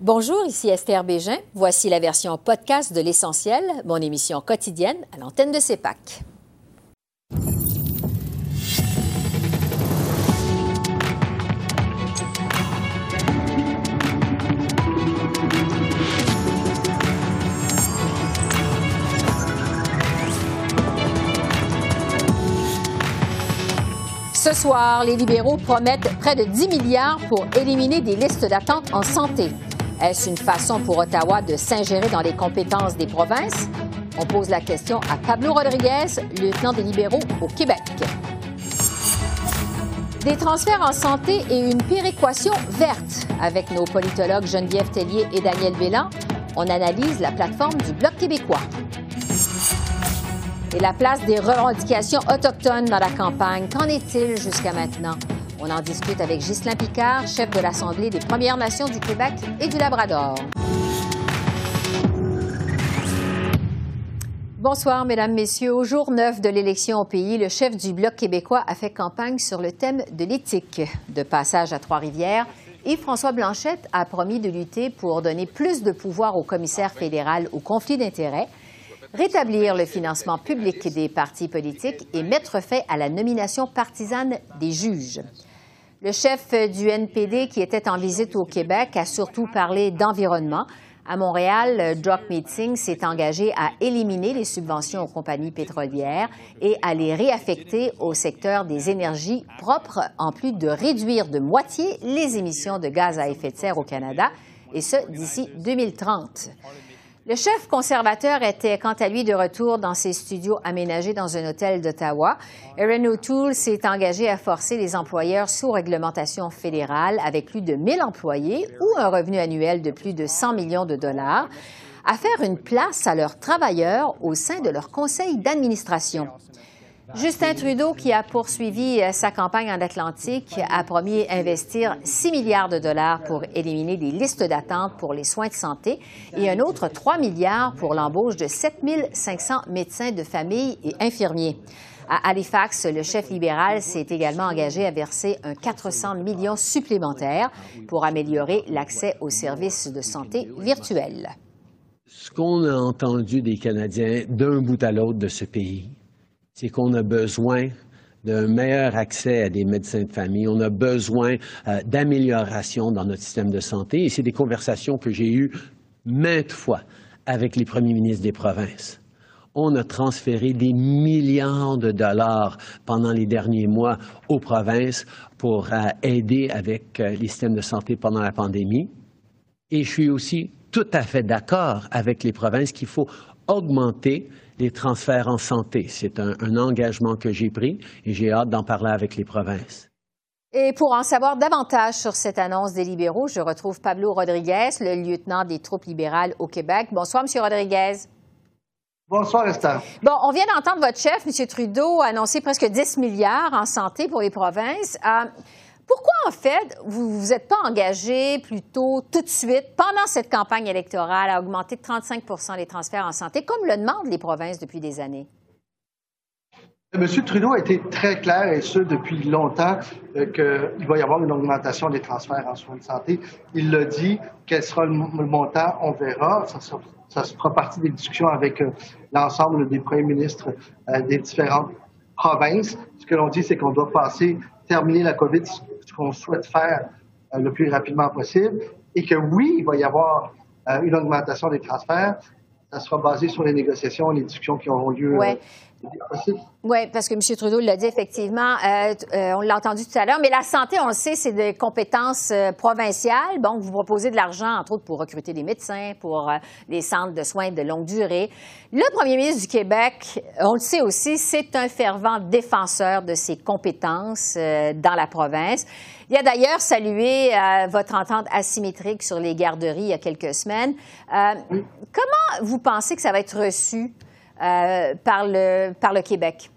Bonjour, ici Esther Bégin. Voici la version podcast de L'Essentiel, mon émission quotidienne à l'antenne de CEPAC. Ce soir, les libéraux promettent près de 10 milliards pour éliminer des listes d'attente en santé. Est-ce une façon pour Ottawa de s'ingérer dans les compétences des provinces? On pose la question à Pablo Rodriguez, lieutenant des libéraux au Québec. Des transferts en santé et une péréquation verte. Avec nos politologues Geneviève Tellier et Daniel Bélan, on analyse la plateforme du Bloc québécois. Et la place des revendications autochtones dans la campagne, qu'en est-il jusqu'à maintenant? On en discute avec Ghislain Picard, chef de l'Assemblée des Premières Nations du Québec et du Labrador. Bonsoir, Mesdames, Messieurs. Au jour 9 de l'élection au pays, le chef du Bloc québécois a fait campagne sur le thème de l'éthique. De passage à Trois-Rivières, Yves-François Blanchette a promis de lutter pour donner plus de pouvoir au commissaire fédéral au conflit d'intérêts, rétablir le financement public des partis politiques et mettre fin à la nomination partisane des juges. Le chef du NPD, qui était en visite au Québec, a surtout parlé d'environnement. À Montréal, Jock Meeting s'est engagé à éliminer les subventions aux compagnies pétrolières et à les réaffecter au secteur des énergies propres, en plus de réduire de moitié les émissions de gaz à effet de serre au Canada, et ce d'ici 2030. Le chef conservateur était quant à lui de retour dans ses studios aménagés dans un hôtel d'Ottawa. Erin O'Toole s'est engagé à forcer les employeurs sous réglementation fédérale avec plus de 1000 employés ou un revenu annuel de plus de 100 millions de dollars à faire une place à leurs travailleurs au sein de leur conseil d'administration. Justin Trudeau, qui a poursuivi euh, sa campagne en Atlantique, a promis investir 6 milliards de dollars pour éliminer des listes d'attente pour les soins de santé et un autre 3 milliards pour l'embauche de 7 500 médecins de famille et infirmiers. À Halifax, le chef libéral s'est également engagé à verser un 400 millions supplémentaires pour améliorer l'accès aux services de santé virtuels. Ce qu'on a entendu des Canadiens d'un bout à l'autre de ce pays, c'est qu'on a besoin d'un meilleur accès à des médecins de famille. On a besoin euh, d'amélioration dans notre système de santé. Et c'est des conversations que j'ai eues maintes fois avec les premiers ministres des provinces. On a transféré des milliards de dollars pendant les derniers mois aux provinces pour euh, aider avec euh, les systèmes de santé pendant la pandémie. Et je suis aussi tout à fait d'accord avec les provinces qu'il faut augmenter les transferts en santé. C'est un, engagement que j'ai pris et j'ai hâte d'en parler avec les provinces. Et pour en savoir davantage sur cette annonce des libéraux, je retrouve Pablo Rodriguez, le lieutenant des troupes libérales au Québec. Bonsoir, M. Rodriguez. Bonsoir, Esther. Bon, on vient d'entendre votre chef, M. Trudeau, annoncer presque 10 milliards en santé pour les provinces. Euh, pourquoi, en fait, vous ne vous êtes pas engagé plutôt tout de suite, pendant cette campagne électorale, à augmenter de 35% les transferts en santé, comme le demandent les provinces depuis des années? M. Trudeau a été très clair, et ce depuis longtemps, euh, qu'il va y avoir une augmentation des transferts en soins de santé. Il l'a dit, quel sera le, montant, on verra. Ça fera partie des discussions avec euh, l'ensemble des premiers ministres euh, des différentes provinces. Ce que l'on dit, c'est qu'on doit passer, terminer la COVID qu'on souhaite faire euh, le plus rapidement possible et que oui, il va y avoir euh, une augmentation des transferts. Ça sera basé sur les négociations, les discussions qui auront lieu euh, oui, parce que M. Trudeau l'a dit effectivement, euh, euh, on l'a entendu tout à l'heure, mais la santé, on le sait, c'est des compétences euh, provinciales. Bon, vous proposez de l'argent, entre autres, pour recruter des médecins, pour des centres de soins de longue durée. Le premier ministre du Québec, on le sait aussi, c'est un fervent défenseur de ses compétences dans la province. Il a d'ailleurs salué votre entente asymétrique sur les garderies il y a quelques semaines. Comment vous pensez que ça va être reçu? Euh, par, le, par le Québec,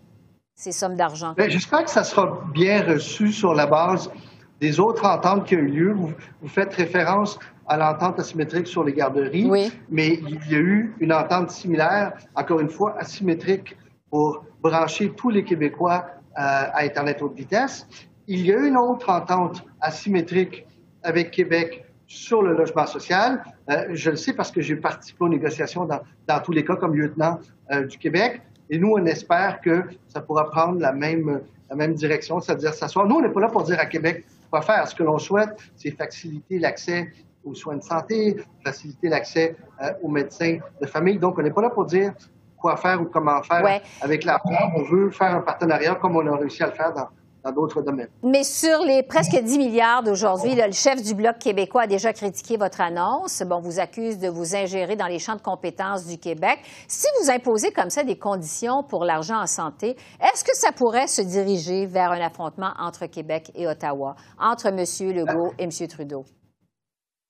ces sommes d'argent? Ben, j'espère que ça sera bien reçu sur la base des autres ententes qui ont eu lieu. Vous, faites référence à l'entente asymétrique sur les garderies, oui. mais il y a eu une entente similaire, encore une fois, asymétrique pour brancher tous les Québécois euh, à Internet haute vitesse. Il y a une autre entente asymétrique avec Québec sur le logement social. Euh, je le sais parce que j'ai participé aux négociations dans, dans, tous les cas comme lieutenant euh, du Québec. Et nous, on espère que ça pourra prendre la même, la même direction, c'est-à-dire s'asseoir. Nous, on n'est pas là pour dire à Québec quoi faire. Ce que l'on souhaite, c'est faciliter l'accès aux soins de santé, faciliter l'accès euh, aux médecins de famille. Donc, on n'est pas là pour dire quoi faire ou comment faire avec la On veut faire un partenariat comme on a réussi à le faire dans, dans d'autres domaines. Mais sur les presque 10 milliards d'aujourd'hui, le chef du Bloc québécois a déjà critiqué votre annonce. Bon, vous accuse de vous ingérer dans les champs de compétences du Québec. Si vous imposez comme ça des conditions pour l'argent en santé, est-ce que ça pourrait se diriger vers un affrontement entre Québec et Ottawa, entre M. Legault et M. Trudeau?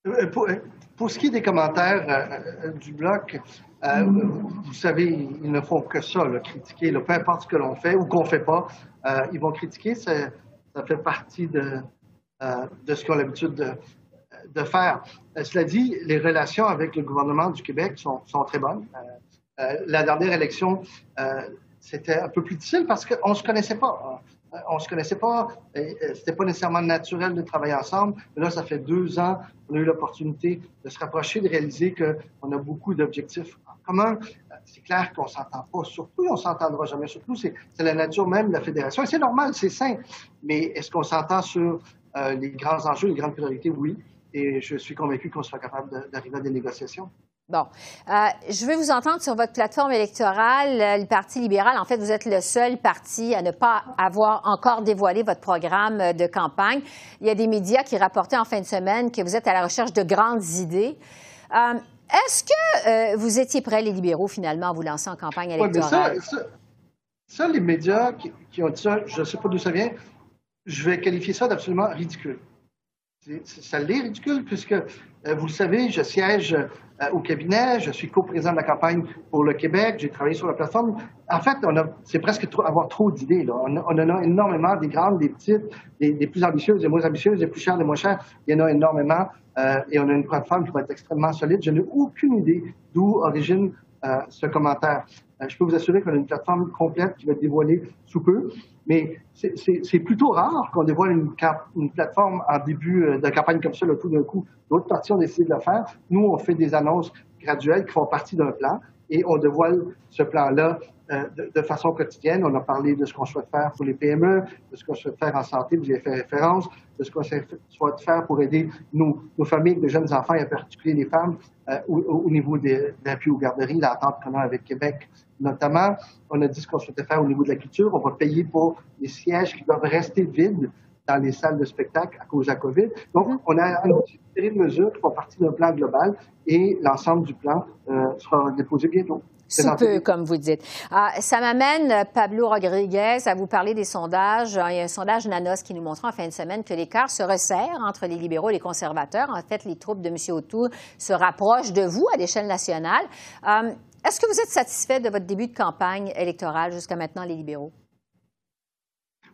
Euh, pour, pour, ce qui est des commentaires euh, euh, du Bloc, euh, vous savez, ils ne font que ça, là, critiquer, là, peu importe ce que l'on fait ou qu'on ne fait pas, euh, ils vont critiquer, ça, fait partie de, euh, de ce qu'ils ont l'habitude de, faire. cela dit, les relations avec le gouvernement du Québec sont, très bonnes. la dernière élection, c'était un peu plus difficile parce qu'on ne se connaissait pas on se connaissait pas, c'était pas nécessairement naturel de travailler ensemble. Mais là, ça fait deux ans qu'on a eu l'opportunité de se rapprocher, de réaliser qu'on a beaucoup d'objectifs en commun. C'est clair qu'on s'entend pas, surtout on s'entendra jamais. Surtout, c'est la nature même de la fédération. Et c'est normal, c'est sain. Mais est-ce qu'on s'entend sur euh, les grands enjeux, les grandes priorités? Oui. Et je suis convaincu qu'on sera capable d'arriver à des négociations. Bon. Euh, je veux vous entendre sur votre plateforme électorale, euh, le Parti libéral. En fait, vous êtes le seul parti à ne pas avoir encore dévoilé votre programme de campagne. Il y a des médias qui rapportaient en fin de semaine que vous êtes à la recherche de grandes idées. Est-ce que vous étiez prêts, les libéraux, finalement, à vous lancer en campagne électorale? ça, ça, les médias qui, qui ont dit ça, je ne sais pas d'où ça vient, je vais qualifier ça d'absolument ridicule. Ça l'est ridicule puisque, euh, vous le savez, je siège euh, au cabinet, je suis co-président de la campagne pour le Québec, j'ai travaillé sur la plateforme. En fait, c'est presque avoir trop d'idées. On, on, en a énormément, des grandes, des petites, des, plus ambitieuses, des moins ambitieuses, des plus chères, des moins chères. Il y en a énormément euh, et on a une plateforme qui va être extrêmement solide. Je n'ai aucune idée d'où origine ce commentaire. je peux vous assurer qu'on a une plateforme complète qui va être dévoilée sous peu. Mais c'est plutôt rare qu'on dévoile une, plateforme en début euh, de campagne comme ça, le tout d'un coup. D'autres partis ont décidé de le faire. Nous, on fait des annonces graduelles qui font partie d'un plan et on dévoile ce plan-là euh, de, façon quotidienne. On a parlé de ce qu'on souhaite faire pour les PME, de ce qu'on souhaite faire en santé, vous y avez fait référence, de ce qu'on souhaite faire pour aider nos, familles de jeunes enfants, et en particulier les femmes, euh, au, niveau des l'appui aux garderies, l'entente qu'on a avec Québec notamment. On a dit ce qu'on souhaitait faire au niveau de la culture. On va payer pour les sièges qui doivent rester vides dans les salles de spectacle à cause de la COVID. Donc, mm-hmm. on a une série de mesures qui font partie d'un plan global et l'ensemble du plan euh, sera déposé bientôt. Sous peu, comme vous dites. Ah, ça m'amène, Pablo Rodriguez, à vous parler des sondages. Il y a un sondage Nanos qui nous montre en fin de semaine que l'écart se resserre entre les libéraux et les conservateurs. En fait, les troupes de M. O'Toole se rapprochent de vous à l'échelle nationale. Euh, est-ce que vous êtes satisfait de votre début de campagne électorale jusqu'à maintenant, les libéraux?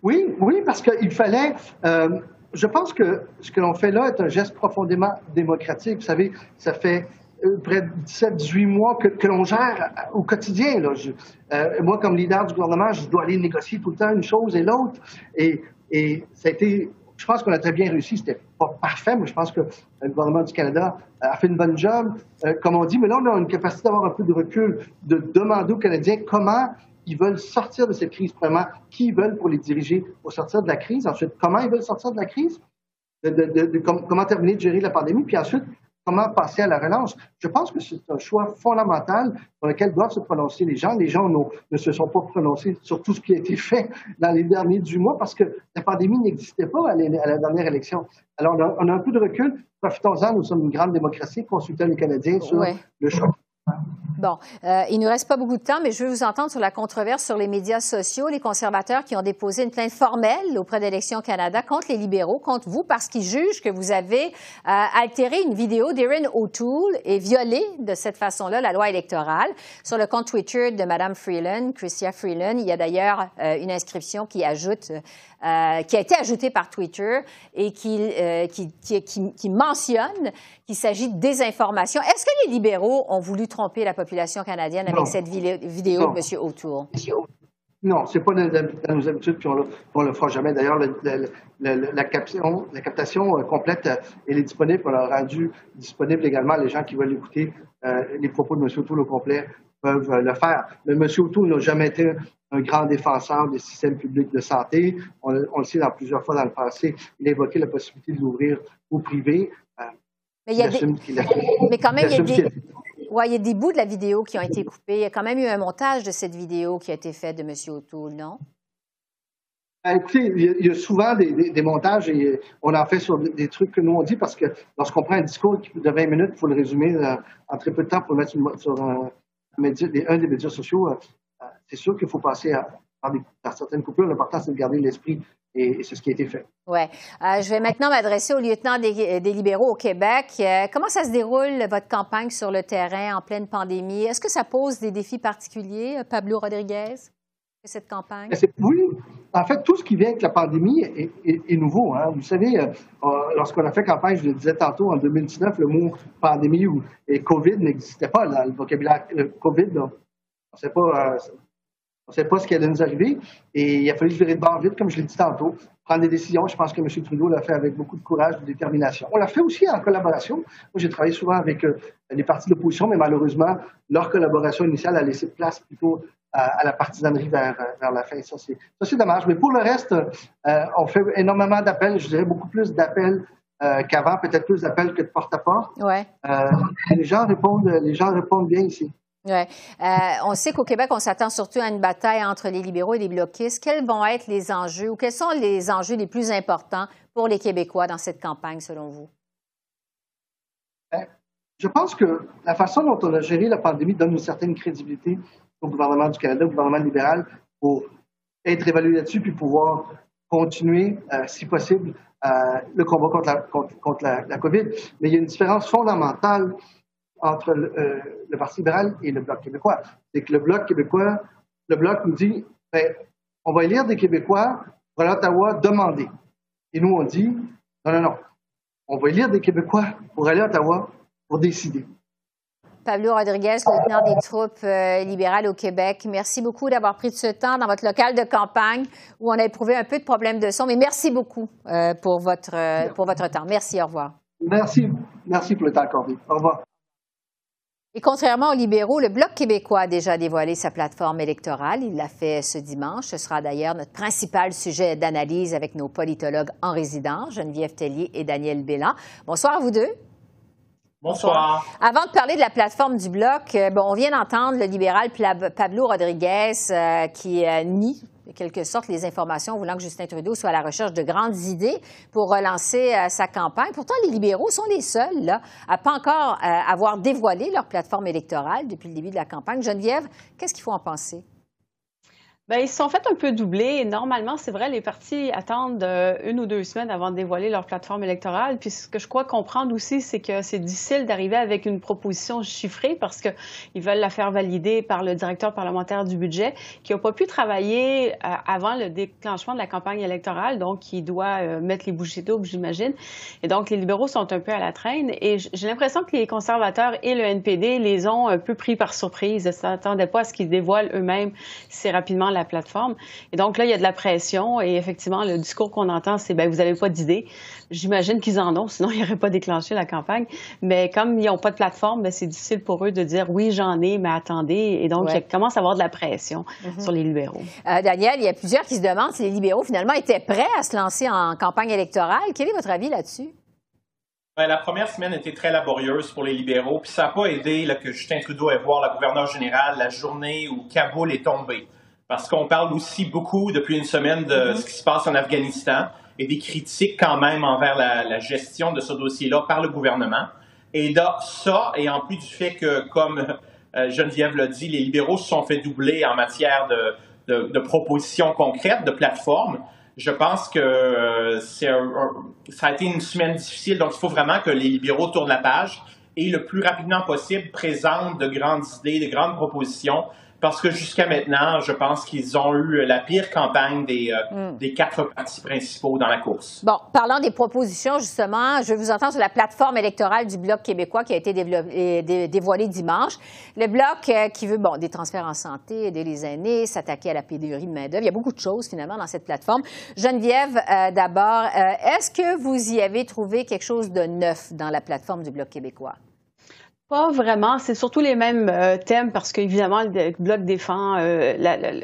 Oui, oui, parce qu'il fallait. Euh, je pense que ce que l'on fait là est un geste profondément démocratique. Vous savez, ça fait euh, près de 17-18 mois que, l'on gère au quotidien. Là. Euh, moi, comme leader du gouvernement, je dois aller négocier tout le temps une chose et l'autre. Et, et ça a été, je pense qu'on a très bien réussi. C'était pas parfait, mais je pense que le gouvernement du Canada a fait une bonne job, euh, comme on dit. Mais là, on a une capacité d'avoir un peu de recul, de demander aux Canadiens comment ils veulent sortir de cette crise, vraiment, qui ils veulent pour les diriger pour sortir de la crise. Ensuite, comment ils veulent sortir de la crise, de, de, comment terminer de gérer la pandémie, puis ensuite, comment passer à la relance. Je pense que c'est un choix fondamental sur lequel doivent se prononcer les gens. Les gens ne se sont pas prononcés sur tout ce qui a été fait dans les derniers du mois parce que la pandémie n'existait pas à la dernière élection. Alors, on a, un peu de recul. Profitons-en, nous sommes une grande démocratie, consultons les Canadiens sur le choix. Bon, euh, il ne reste pas beaucoup de temps, mais je veux vous entendre sur la controverse sur les médias sociaux, les conservateurs qui ont déposé une plainte formelle auprès d'Élections Canada contre les libéraux, contre vous, parce qu'ils jugent que vous avez euh, altéré une vidéo d'Erin O'Toole et violé de cette façon-là la loi électorale. Sur le compte Twitter de Mme Freeland, Christia Freeland, il y a d'ailleurs euh, une inscription qui ajoute euh, qui a été ajouté par Twitter et qui, euh, qui, qui, qui mentionne qu'il s'agit de désinformation. Est-ce que les libéraux ont voulu tromper la population? Canadienne avec cette vidéo de M. O'Toole? Non, c'est pas dans, nos habitudes, puis on ne le fera jamais. D'ailleurs, la, captation, euh, complète, euh, elle est disponible. On l'a rendu disponible également. Les gens qui veulent écouter euh, les propos de M. O'Toole au complet peuvent le faire. Mais M. O'Toole n'a jamais été un grand défenseur des systèmes publics de santé. On, le sait dans plusieurs fois dans le passé. Il a évoqué la possibilité de l'ouvrir au privé. mais, il y a mais quand même, il y a des... Oui, il y a des bouts de la vidéo qui ont été coupés. Il y a quand même eu un montage de cette vidéo qui a été fait de M. O'Toole, non? Ben, écoutez, il y a souvent des, montages et on en fait sur des, trucs que nous on dit parce que lorsqu'on prend un discours de 20 minutes, il faut le résumer euh, en très peu de temps pour le mettre sur, un, des médias sociaux. Euh, euh, c'est sûr qu'il faut passer par, certaines coupures. L'important, c'est de garder l'esprit et, c'est ce qui a été fait. Oui. Euh, je vais maintenant m'adresser au lieutenant des, libéraux au Québec. Euh, comment ça se déroule, votre campagne sur le terrain en pleine pandémie? Est-ce que ça pose des défis particuliers, Pablo Rodriguez, cette campagne? Oui. En fait, tout ce qui vient avec la pandémie est, nouveau. Hein. Vous savez, euh, lorsqu'on a fait campagne, je le disais tantôt, en 2019, le mot pandémie ou et COVID n'existait pas. le vocabulaire le COVID, on ne sait pas on ne savait pas ce qui allait nous arriver et il a fallu se virer de bord vite, comme je l'ai dit tantôt, prendre des décisions. Je pense que M. Trudeau l'a fait avec beaucoup de courage, de détermination. On l'a fait aussi en collaboration. Moi, j'ai travaillé souvent avec euh, les partis de l'opposition, mais malheureusement, leur collaboration initiale a laissé place plutôt à, la partisanerie vers, vers la fin. Ça, c'est dommage. Mais pour le reste, euh, on fait énormément d'appels, je dirais beaucoup plus d'appels euh, qu'avant, peut-être plus d'appels que de porte-à-porte. Ouais. les gens répondent, les gens répondent bien ici. Euh, on sait qu'au Québec, on s'attend surtout à une bataille entre les libéraux et les bloquistes. Quels vont être les enjeux ou quels sont les enjeux les plus importants pour les Québécois dans cette campagne, selon vous? Ben, je pense que la façon dont on a géré la pandémie donne une certaine crédibilité au gouvernement du Canada, au gouvernement libéral, pour être évalué là-dessus puis pouvoir continuer, euh, si possible, euh, le combat contre, la, contre, la, COVID. Mais il y a une différence fondamentale entre euh, le, Parti libéral et le Bloc québécois. C'est que le Bloc québécois, le Bloc nous dit, ben, on va élire des Québécois pour aller à Ottawa demander. Et nous, on dit, non, non, non, on va élire des Québécois pour aller à Ottawa pour décider. Pablo Rodriguez, lieutenant des troupes euh, libérales au Québec. Merci beaucoup d'avoir pris de ce temps dans votre local de campagne où on a éprouvé un peu de problèmes de son. Mais merci beaucoup euh, pour, votre, pour votre temps. Merci, au revoir. Merci. Merci pour le temps accordé. Au revoir. Et contrairement aux libéraux, le Bloc québécois a déjà dévoilé sa plateforme électorale. Il l'a fait ce dimanche. Ce sera d'ailleurs notre principal sujet d'analyse avec nos politologues en résidence, Geneviève Tellier et Daniel Bélan. Bonsoir à vous deux. Bonsoir. Avant de parler de la plateforme du Bloc, euh, bon, on vient d'entendre le libéral Pablo Rodriguez euh, qui euh, nie en quelque sorte, les informations voulant que Justin Trudeau soit à la recherche de grandes idées pour relancer euh, sa campagne. Pourtant, les libéraux sont les seuls là, à pas encore euh, avoir dévoilé leur plateforme électorale depuis le début de la campagne. Geneviève, qu'est-ce qu'il faut en penser? Bien, ils se sont fait un peu doubler. Normalement, c'est vrai, les partis attendent euh, une ou deux semaines avant de dévoiler leur plateforme électorale. Puis ce que je crois comprendre aussi, c'est que c'est difficile d'arriver avec une proposition chiffrée parce qu'ils veulent la faire valider par le directeur parlementaire du budget qui n'a pas pu travailler euh, avant le déclenchement de la campagne électorale, donc qui doit euh, mettre les bougies doubles, j'imagine. Et donc, les libéraux sont un peu à la traîne. Et j'ai l'impression que les conservateurs et le NPD les ont un peu pris par surprise. Ils ne s'attendaient pas à ce qu'ils dévoilent eux-mêmes si rapidement la plateforme. Et donc là, il y a de la pression et effectivement, le discours qu'on entend, c'est ben vous n'avez pas d'idée. J'imagine qu'ils en ont, sinon ils n'auraient pas déclenché la campagne. Mais comme ils n'ont pas de plateforme, ben, c'est difficile pour eux de dire oui, j'en ai, mais attendez. Et donc, il commence à avoir de la pression mm-hmm. sur les libéraux. Euh, Daniel, il y a plusieurs qui se demandent si les libéraux finalement étaient prêts à se lancer en campagne électorale. Quel est votre avis là-dessus? Ben, la première semaine était très laborieuse pour les libéraux, puis ça n'a pas aidé que Justin Trudeau ait voir la gouverneure générale la journée où Kaboul est tombé parce qu'on parle aussi beaucoup depuis une semaine de mm-hmm. ce qui se passe en Afghanistan et des critiques quand même envers la, gestion de ce dossier-là par le gouvernement. Et là, ça, et en plus du fait que, comme euh, Geneviève l'a dit, les libéraux se sont fait doubler en matière de, propositions concrètes, de plateformes, je pense que euh, c'est ça a été une semaine difficile. Donc, il faut vraiment que les libéraux tournent la page et le plus rapidement possible présentent de grandes idées, de grandes propositions parce que jusqu'à maintenant, je pense qu'ils ont eu la pire campagne des, euh, hmm. des quatre partis principaux dans la course. Bon, parlant des propositions, justement, je vous entends sur la plateforme électorale du Bloc québécois qui a été dévoilée dimanche. Le Bloc euh, qui veut, bon, des transferts en santé, aider les aînés, s'attaquer à la pénurie de main-d'œuvre. Il y a beaucoup de choses, finalement, dans cette plateforme. Geneviève, euh, d'abord, est-ce que vous y avez trouvé quelque chose de neuf dans la plateforme du Bloc québécois? Pas vraiment. C'est surtout les mêmes euh, thèmes parce qu'évidemment, le Bloc défend, euh,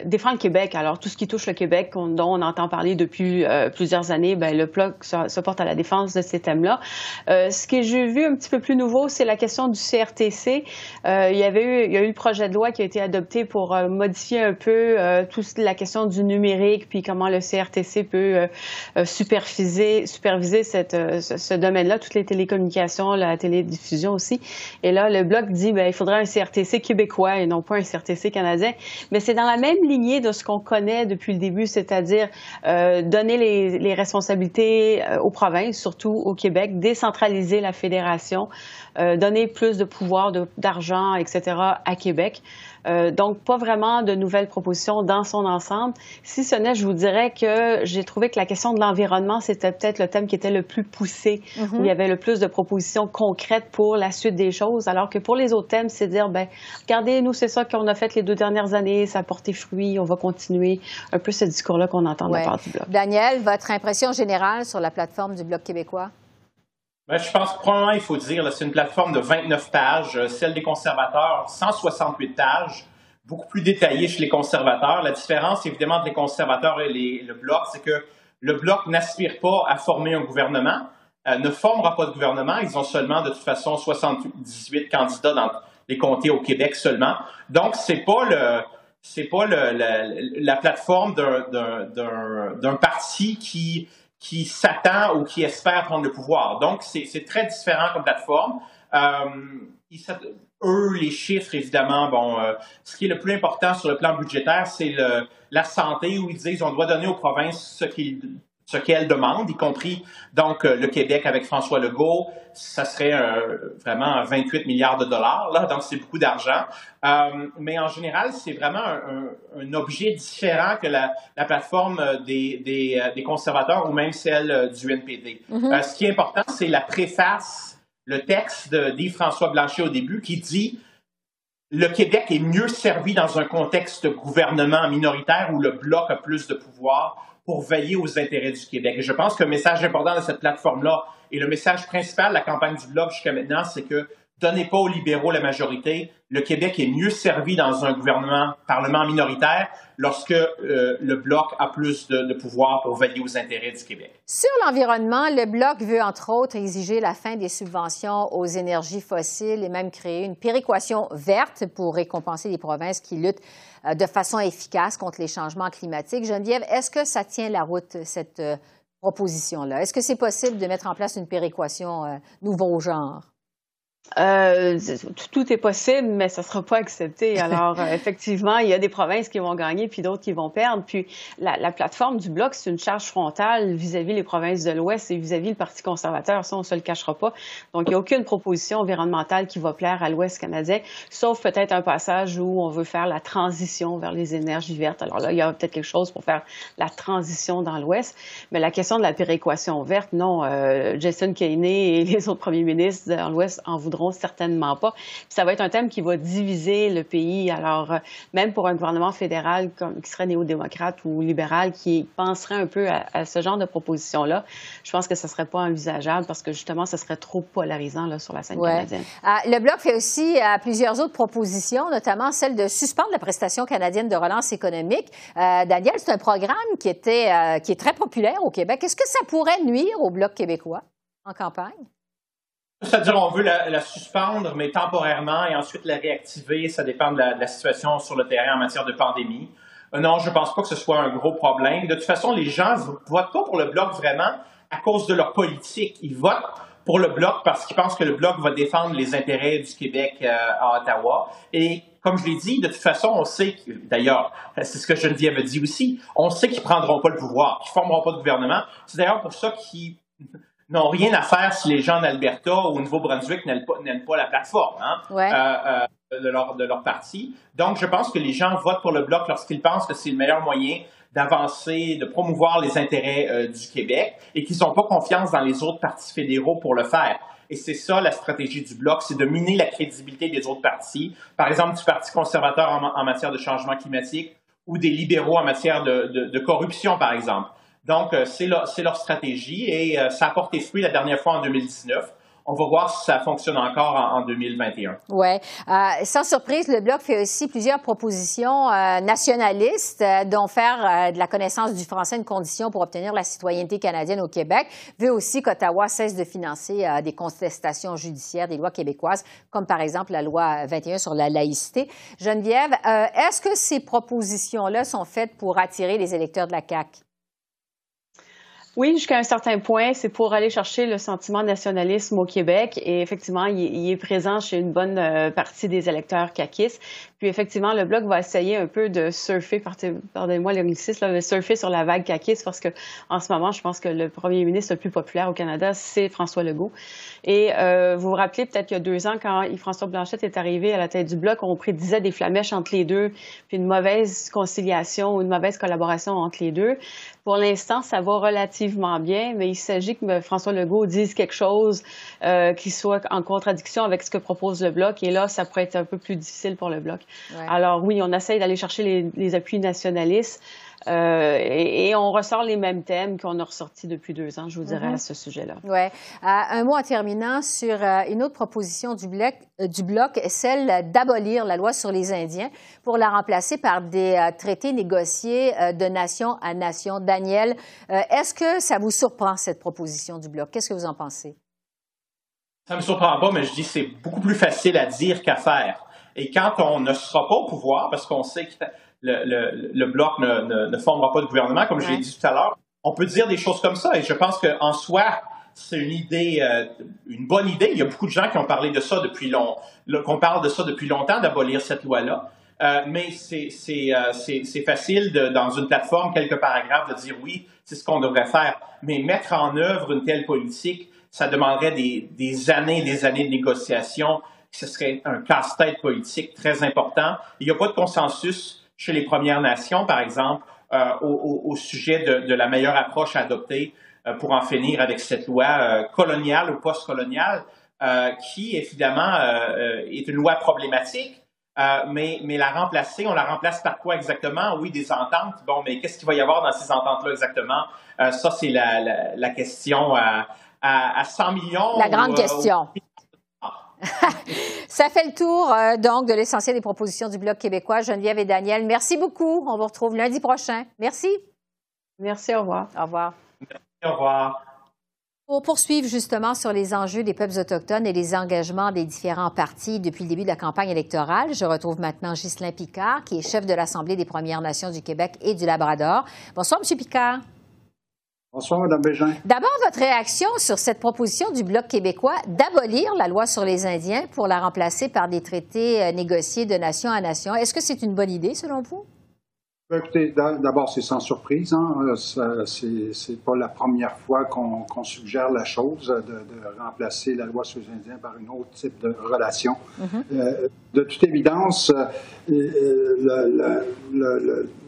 défend le Québec. Alors, tout ce qui touche le Québec, dont on entend parler depuis euh, plusieurs années, ben, le Bloc se, porte à la défense de ces thèmes-là. ce que j'ai vu un petit peu plus nouveau, c'est la question du CRTC. il y avait eu, il y a eu le projet de loi qui a été adopté pour modifier un peu toute la question du numérique, puis comment le CRTC peut superviser, superviser cette, ce, ce domaine-là, toutes les télécommunications, la télédiffusion aussi. Là, le Bloc dit ben, il faudrait un CRTC québécois et non pas un CRTC canadien. Mais c'est dans la même lignée de ce qu'on connaît depuis le début, c'est-à-dire euh, donner les, responsabilités euh, aux provinces, surtout au Québec, décentraliser la fédération, euh, donner plus de pouvoir, d'argent, etc. à Québec. Euh, donc, pas vraiment de nouvelles propositions dans son ensemble. Si ce n'est, je vous dirais que j'ai trouvé que la question de l'environnement, c'était peut-être le thème qui était le plus poussé, où il y avait le plus de propositions concrètes pour la suite des choses, alors que pour les autres thèmes, c'est dire, ben, regardez, nous, c'est ça qu'on a fait les deux dernières années, ça a porté fruit, on va continuer. Un peu ce discours-là qu'on entend de la part du Bloc. Daniel, votre impression générale sur la plateforme du Bloc québécois? Ben, je pense probablement, il faut dire, c'est une plateforme de 29 pages, euh, celle des conservateurs, 168 pages, beaucoup plus détaillée chez les conservateurs. La différence, évidemment, entre les conservateurs et le Bloc, c'est que le Bloc n'aspire pas à former un gouvernement, euh, ne formera pas de gouvernement. Ils ont seulement, de toute façon, 78 candidats dans les comtés au Québec seulement. Donc, c'est pas le c'est pas le, la plateforme d'un parti qui qui s'attend ou qui espère prendre le pouvoir. Donc, c'est très différent comme plateforme. Euh, eux, les chiffres, évidemment, bon, euh, ce qui est le plus important sur le plan budgétaire, c'est la santé, où ils disent qu'on doit donner aux provinces ce qu'ils ce qu'elle demande, y compris donc euh, le Québec avec François Legault, ça serait euh, vraiment 28 milliards de dollars, là, donc c'est beaucoup d'argent. Euh, mais en général, c'est vraiment un, objet différent que la, plateforme des, des, conservateurs ou même celle du NPD. Mm-hmm. ce qui est important, c'est la préface, le texte d'Yves François Blanchet au début qui dit le Québec est mieux servi dans un contexte gouvernement minoritaire où le bloc a plus de pouvoir pour veiller aux intérêts du Québec. Et je pense que le message important de cette plateforme-là et le message principal de la campagne du Bloc jusqu'à maintenant, c'est que donnez pas aux libéraux la majorité. Le Québec est mieux servi dans un gouvernement parlement minoritaire lorsque euh, le Bloc a plus de, pouvoir pour veiller aux intérêts du Québec. Sur l'environnement, le Bloc veut entre autres exiger la fin des subventions aux énergies fossiles et même créer une péréquation verte pour récompenser les provinces qui luttent euh, de façon efficace contre les changements climatiques. Geneviève, est-ce que ça tient la route, cette euh, proposition-là? Est-ce que c'est possible de mettre en place une péréquation nouveau genre? Euh, tout est possible, mais ça ne sera pas accepté. Alors, euh, effectivement, il y a des provinces qui vont gagner, puis d'autres qui vont perdre. Puis, la, la plateforme du Bloc, c'est une charge frontale vis-à-vis les provinces de l'Ouest et vis-à-vis le Parti conservateur. Ça, on ne se le cachera pas. Donc, il n'y a aucune proposition environnementale qui va plaire à l'Ouest canadien, sauf peut-être un passage où on veut faire la transition vers les énergies vertes. Alors là, il y a peut-être quelque chose pour faire la transition dans l'Ouest. Mais la question de la péréquation verte, non. Euh, Jason Kenney et les autres premiers ministres dans l'Ouest en voudront certainement pas. ça va être un thème qui va diviser le pays. Alors, euh, même pour un gouvernement fédéral comme, qui serait néo-démocrate ou libéral qui penserait un peu à, ce genre de proposition-là, je pense que ce ne serait pas envisageable parce que justement, ce serait trop polarisant là, sur la scène canadienne. Ah, le Bloc fait aussi euh, plusieurs autres propositions, notamment celle de suspendre la prestation canadienne de relance économique. Euh, Daniel, c'est un programme qui, était, qui est très populaire au Québec. Est-ce que ça pourrait nuire au Bloc québécois en campagne? C'est-à-dire, on veut la, suspendre, mais temporairement, et ensuite la réactiver. Ça dépend de la, situation sur le terrain en matière de pandémie. Euh, non, je ne pense pas que ce soit un gros problème. De toute façon, les gens ne votent pas pour le Bloc vraiment à cause de leur politique. Ils votent pour le Bloc parce qu'ils pensent que le Bloc va défendre les intérêts du Québec euh, à Ottawa. Et comme je l'ai dit, de toute façon, on sait, d'ailleurs, c'est ce que Geneviève a dit aussi, on sait qu'ils ne prendront pas le pouvoir, qu'ils ne formeront pas de gouvernement. C'est d'ailleurs pour ça qu'ils n'ont rien à faire si les gens d'Alberta ou au Nouveau-Brunswick n'aiment pas, la plateforme. Hein. Euh, euh, de leur, de leur parti. Donc, je pense que les gens votent pour le bloc lorsqu'ils pensent que c'est le meilleur moyen d'avancer, de promouvoir les intérêts euh, du Québec et qu'ils n'ont pas confiance dans les autres partis fédéraux pour le faire. Et c'est ça la stratégie du bloc, c'est de miner la crédibilité des autres partis, par exemple du Parti conservateur en, matière de changement climatique ou des libéraux en matière de, de, corruption, par exemple. Donc, euh, c'est leur, leur, stratégie et euh, ça a porté fruit la dernière fois en 2019 on va voir si ça fonctionne encore en, 2021. Oui. Euh, sans surprise, le Bloc fait aussi plusieurs propositions euh, nationalistes, euh, dont faire de la connaissance du français une condition pour obtenir la citoyenneté canadienne au Québec, veut aussi qu'Ottawa cesse de financer des contestations judiciaires des lois québécoises, comme par exemple la loi 21 sur la laïcité. Geneviève, est-ce que ces propositions-là sont faites pour attirer les électeurs de la CAQ? Oui, jusqu'à un certain point, c'est pour aller chercher le sentiment nationalisme au Québec. Et effectivement, il, est présent chez une bonne euh, partie des électeurs caquistes. Puis effectivement, le Bloc va essayer un peu de surfer, pardonnez-moi l'anglicisme, de surfer sur la vague caquiste parce que en ce moment, je pense que le premier ministre le plus populaire au Canada, c'est François Legault. Et euh, vous vous rappelez peut-être qu'il y a deux ans, quand François Blanchette est arrivé à la tête du Bloc, on prédisait des flamèches entre les deux, puis une mauvaise conciliation ou une mauvaise collaboration entre les deux. Pour l'instant, ça va relativement bien, mais il s'agit que François Legault dise quelque chose euh, qui soit en contradiction avec ce que propose le Bloc. Et là, ça pourrait être un peu plus difficile pour le Bloc. Alors oui, on essaye d'aller chercher les, les appuis nationalistes. Euh, et, on ressort les mêmes thèmes qu'on a ressortis depuis deux ans, je vous dirais, mm-hmm. à ce sujet-là. Oui. Euh, un mot en terminant sur euh, une autre proposition du bloc, du bloc, celle d'abolir la loi sur les Indiens pour la remplacer par des traités négociés de nation à nation. Daniel, est-ce que ça vous surprend, cette proposition du bloc? Qu'est-ce que vous en pensez? Ça ne me surprend pas, mais je dis que c'est beaucoup plus facile à dire qu'à faire. Et quand on ne sera pas au pouvoir, parce qu'on sait que le, le, bloc ne, ne, formera pas de gouvernement, comme je l'ai dit tout à l'heure. On peut dire des choses comme ça, et je pense qu'en soi, c'est une idée, euh, une bonne idée. Il y a beaucoup de gens qui ont parlé de ça depuis long, qu'on parle de ça depuis longtemps, d'abolir cette loi-là. Euh, mais c'est euh, facile de, dans une plateforme, quelques paragraphes, de dire oui, c'est ce qu'on devrait faire. Mais mettre en œuvre une telle politique, ça demanderait des, des années et des années de négociations. Ce serait un casse-tête politique très important. Il n'y a pas de consensus chez les Premières Nations, par exemple, euh, au, sujet de, la meilleure approche à adopter euh, pour en finir avec cette loi euh, coloniale ou post-coloniale, qui évidemment est une loi problématique. mais, mais la remplacer, on la remplace par quoi exactement? Oui, des ententes. Bon, mais qu'est-ce qu'il va y avoir dans ces ententes-là exactement? ça, c'est la, la, question à, à, 100 millions. La grande question. Ça fait le tour euh, donc de l'essentiel des propositions du Bloc québécois. Geneviève et Daniel, merci beaucoup. On vous retrouve lundi prochain. Merci. Merci, au revoir. Au revoir. Merci, au revoir. Pour poursuivre justement sur les enjeux des peuples autochtones et les engagements des différents partis depuis le début de la campagne électorale, je retrouve maintenant Ghislain Picard, qui est chef de l'Assemblée des Premières Nations du Québec et du Labrador. Bonsoir, M. Picard. Bonsoir, Mme. D'abord, votre réaction sur cette proposition du Bloc québécois d'abolir la loi sur les Indiens pour la remplacer par des traités euh, négociés de nation à nation. Est-ce que c'est une bonne idée, selon vous? Ben, écoutez, d'abord, c'est sans surprise. Hein. Euh, c'est pas la première fois qu'on suggère la chose de, remplacer la loi sur les Indiens par une autre type de relation. Mm-hmm. Euh, de toute évidence, euh,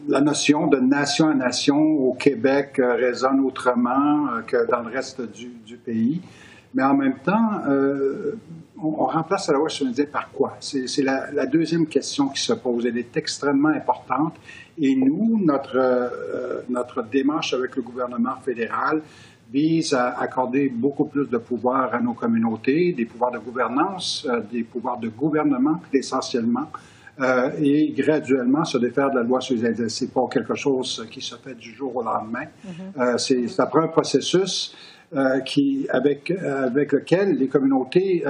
la notion de nation à nation au Québec résonne autrement que dans le reste du, pays. Mais en même temps, on, remplace la loi sur les Indiens par quoi? C'est la, la, deuxième question qui se pose. Elle est extrêmement importante et nous, notre, euh, notre démarche avec le gouvernement fédéral vise à accorder beaucoup plus de pouvoir à nos communautés, des pouvoirs de gouvernance, euh, des pouvoirs de gouvernement essentiellement, euh, et graduellement se défaire de la loi sur les aides. C'est pas quelque chose qui se fait du jour au lendemain. Mm-hmm. euh, c'est, prend un processus euh, qui, avec, avec lequel les communautés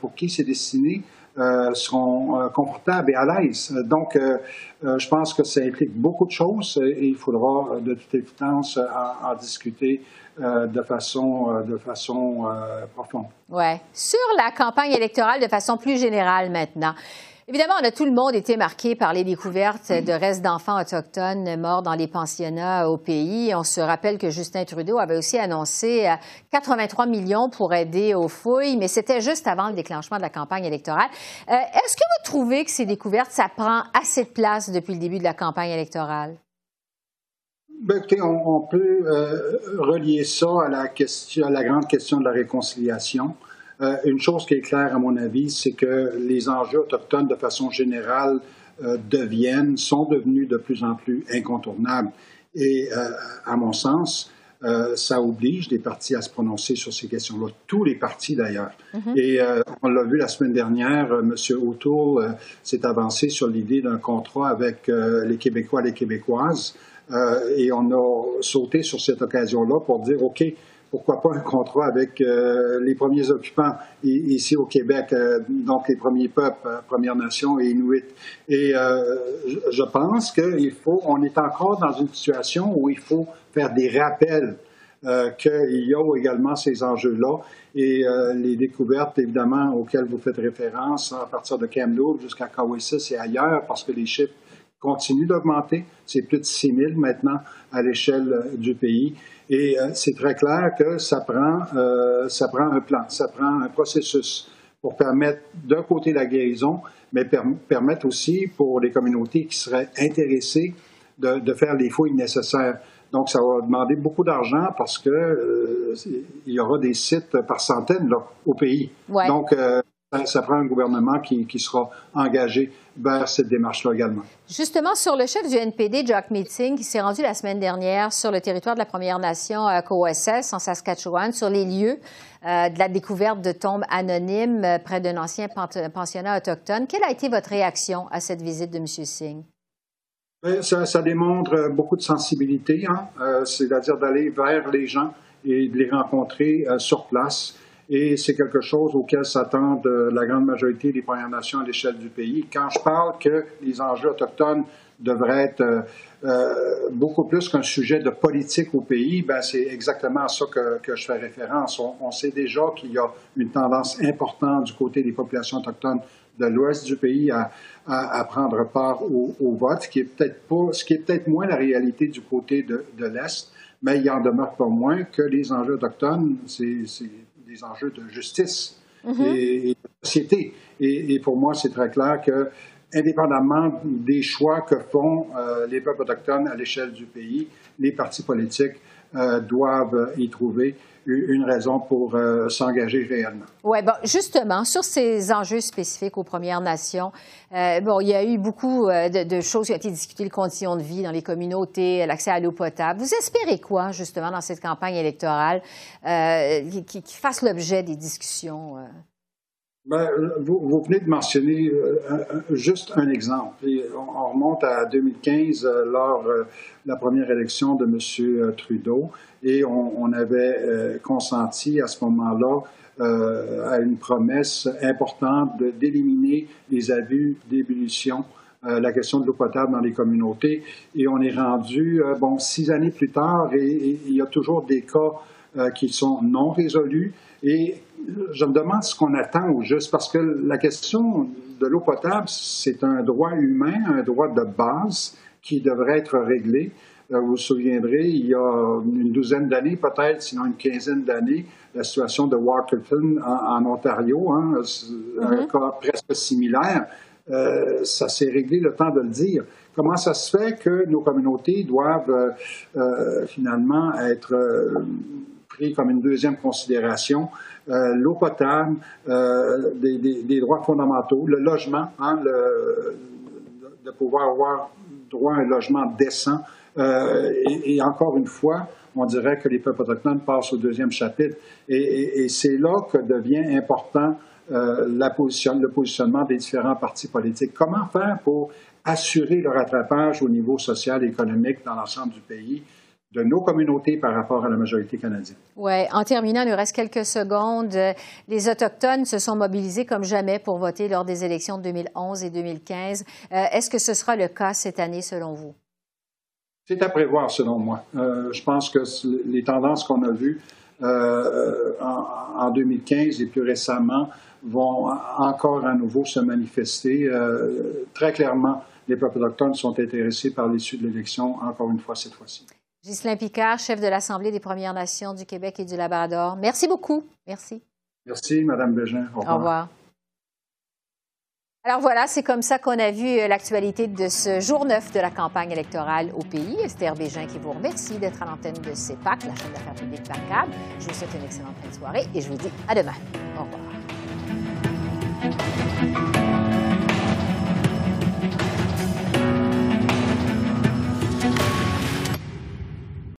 pour qui c'est destiné euh, seront euh, confortables et à l'aise. Donc, euh, je pense que ça implique beaucoup de choses et il faudra de toute évidence en, discuter de façon, de façon profonde. Oui. Sur la campagne électorale de façon plus générale maintenant. Évidemment, tout le monde été marqué par les découvertes de restes d'enfants autochtones morts dans les pensionnats au pays. On se rappelle que Justin Trudeau avait aussi annoncé 83 euh, millions pour aider aux fouilles, mais c'était juste avant le déclenchement de la campagne électorale. Euh, est-ce que vous trouvez que ces découvertes, ça prend assez de place depuis le début de la campagne électorale? Ben, on, peut euh, relier ça à la, question, à la grande question de la réconciliation. Euh, une chose qui est claire, à mon avis, c'est que les enjeux autochtones, de façon générale, euh, deviennent, sont devenus de plus en plus incontournables. Et, euh, à mon sens, ça oblige les partis à se prononcer sur ces questions-là, tous les partis d'ailleurs. Mm-hmm. Et on l'a vu la semaine dernière, M. O'Toole s'est avancé sur l'idée d'un contrat avec les Québécois et les Québécoises. et on a sauté sur cette occasion-là pour dire, OK, pourquoi pas un contrat avec euh, les premiers occupants ici au Québec, euh, donc les premiers peuples, euh, Premières Nations et Inuits. Et je pense qu'il faut, on est encore dans une situation où il faut faire des rappels qu'il y a également ces enjeux-là et les découvertes, évidemment, auxquelles vous faites référence à partir de Kamloops jusqu'à Kawessis et ailleurs, parce que les chiffres continuent d'augmenter. C'est plus de 6 000 maintenant à l'échelle du pays. Et euh, c'est très clair que ça prend, euh, ça prend un plan, ça prend un processus pour permettre d'un côté la guérison, mais permettre aussi pour les communautés qui seraient intéressées de, faire les fouilles nécessaires. Donc, ça va demander beaucoup d'argent parce que euh, il y aura des sites par centaines là, au pays. Donc, ça, prend un gouvernement qui, sera engagé vers cette démarche-là également. Justement, sur le chef du NPD, Jack Meeting, qui s'est rendu la semaine dernière sur le territoire de la Première Nation à KOSS, en Saskatchewan, sur les lieux euh, de la découverte de tombes anonymes euh, près d'un ancien pensionnat autochtone. Quelle a été votre réaction à cette visite de M. Singh? Ben, ça, démontre beaucoup de sensibilité, hein. euh, c'est-à-dire d'aller vers les gens et de les rencontrer sur place et c'est quelque chose auquel s'attendent la grande majorité des Premières Nations à l'échelle du pays. Quand je parle que les enjeux autochtones devraient être euh, euh, beaucoup plus qu'un sujet de politique au pays, ben c'est exactement à ça que, je fais référence. On, sait déjà qu'il y a une tendance importante du côté des populations autochtones de l'ouest du pays à, prendre part au, au, vote, ce qui est peut-être pas, ce qui est peut-être moins la réalité du côté de, de l'est, mais il en demeure pas moins que les enjeux autochtones, c'est des enjeux de justice mhm. et, de société. Et, pour moi, c'est très clair que, indépendamment des choix que font euh, les peuples autochtones à l'échelle du pays, les partis politiques euh, doivent y trouver une raison pour euh, s'engager réellement. Oui, bon, justement, sur ces enjeux spécifiques aux Premières Nations, euh, bon, il y a eu beaucoup de, choses qui ont été discutées, les conditions de vie dans les communautés, l'accès à l'eau potable. Vous espérez quoi, justement, dans cette campagne électorale qui, fasse l'objet des discussions? Ben, vous, vous, venez de mentionner juste un exemple. on, remonte à 2015, lors de la première élection de M. Trudeau et on, avait euh, consenti à ce moment-là euh, à une promesse importante d'éliminer les abus d'ébullition, euh, la question de l'eau potable dans les communautés. Et on est rendu, bon, six années plus tard, et, il y a toujours des cas qui sont non résolus. Et je me demande ce qu'on attend au juste, parce que la question de l'eau potable, c'est un droit humain, un droit de base qui devrait être réglé. Euh, vous vous souviendrez, il y a une douzaine d'années, peut-être, sinon une quinzaine d'années, la situation de Waterton en, Ontario, hein, un mm-hmm. cas presque similaire, euh, ça s'est réglé le temps de le dire. Comment ça se fait que nos communautés doivent euh, finalement être comme une deuxième considération? L'eau potable, des, droits fondamentaux, le logement, hein, de pouvoir avoir droit à un logement décent, euh, et, encore une fois, on dirait que les peuples autochtones passent au deuxième chapitre. Et, c'est là que devient important euh, la position, le positionnement des différents partis politiques. Comment faire pour assurer le rattrapage au niveau social et économique dans l'ensemble du pays? De nos communautés par rapport à la majorité canadienne. Oui. En terminant, il nous reste quelques secondes. Les Autochtones se sont mobilisés comme jamais pour voter lors des élections de 2011 et 2015. Euh, est-ce que ce sera le cas cette année, selon vous? C'est à prévoir, selon moi. Euh, je pense que les tendances qu'on a vues en, 2015 et plus récemment vont encore à nouveau se manifester. très clairement, les peuples autochtones sont intéressés par l'issue de l'élection, encore une fois cette fois-ci. Ghislain Picard, chef de l'Assemblée des Premières Nations du Québec et du Labrador. Merci beaucoup. Merci. Merci, Mme Bégin. Au revoir. Au revoir. Alors voilà, c'est comme ça qu'on a vu euh, l'actualité de ce jour 9 de la campagne électorale au pays. Esther Bégin qui vous remercie d'être à l'antenne de CEPAC, la chaîne d'affaires publiques par câble. Je vous souhaite une excellente fin de soirée et je vous dis à demain. Au revoir.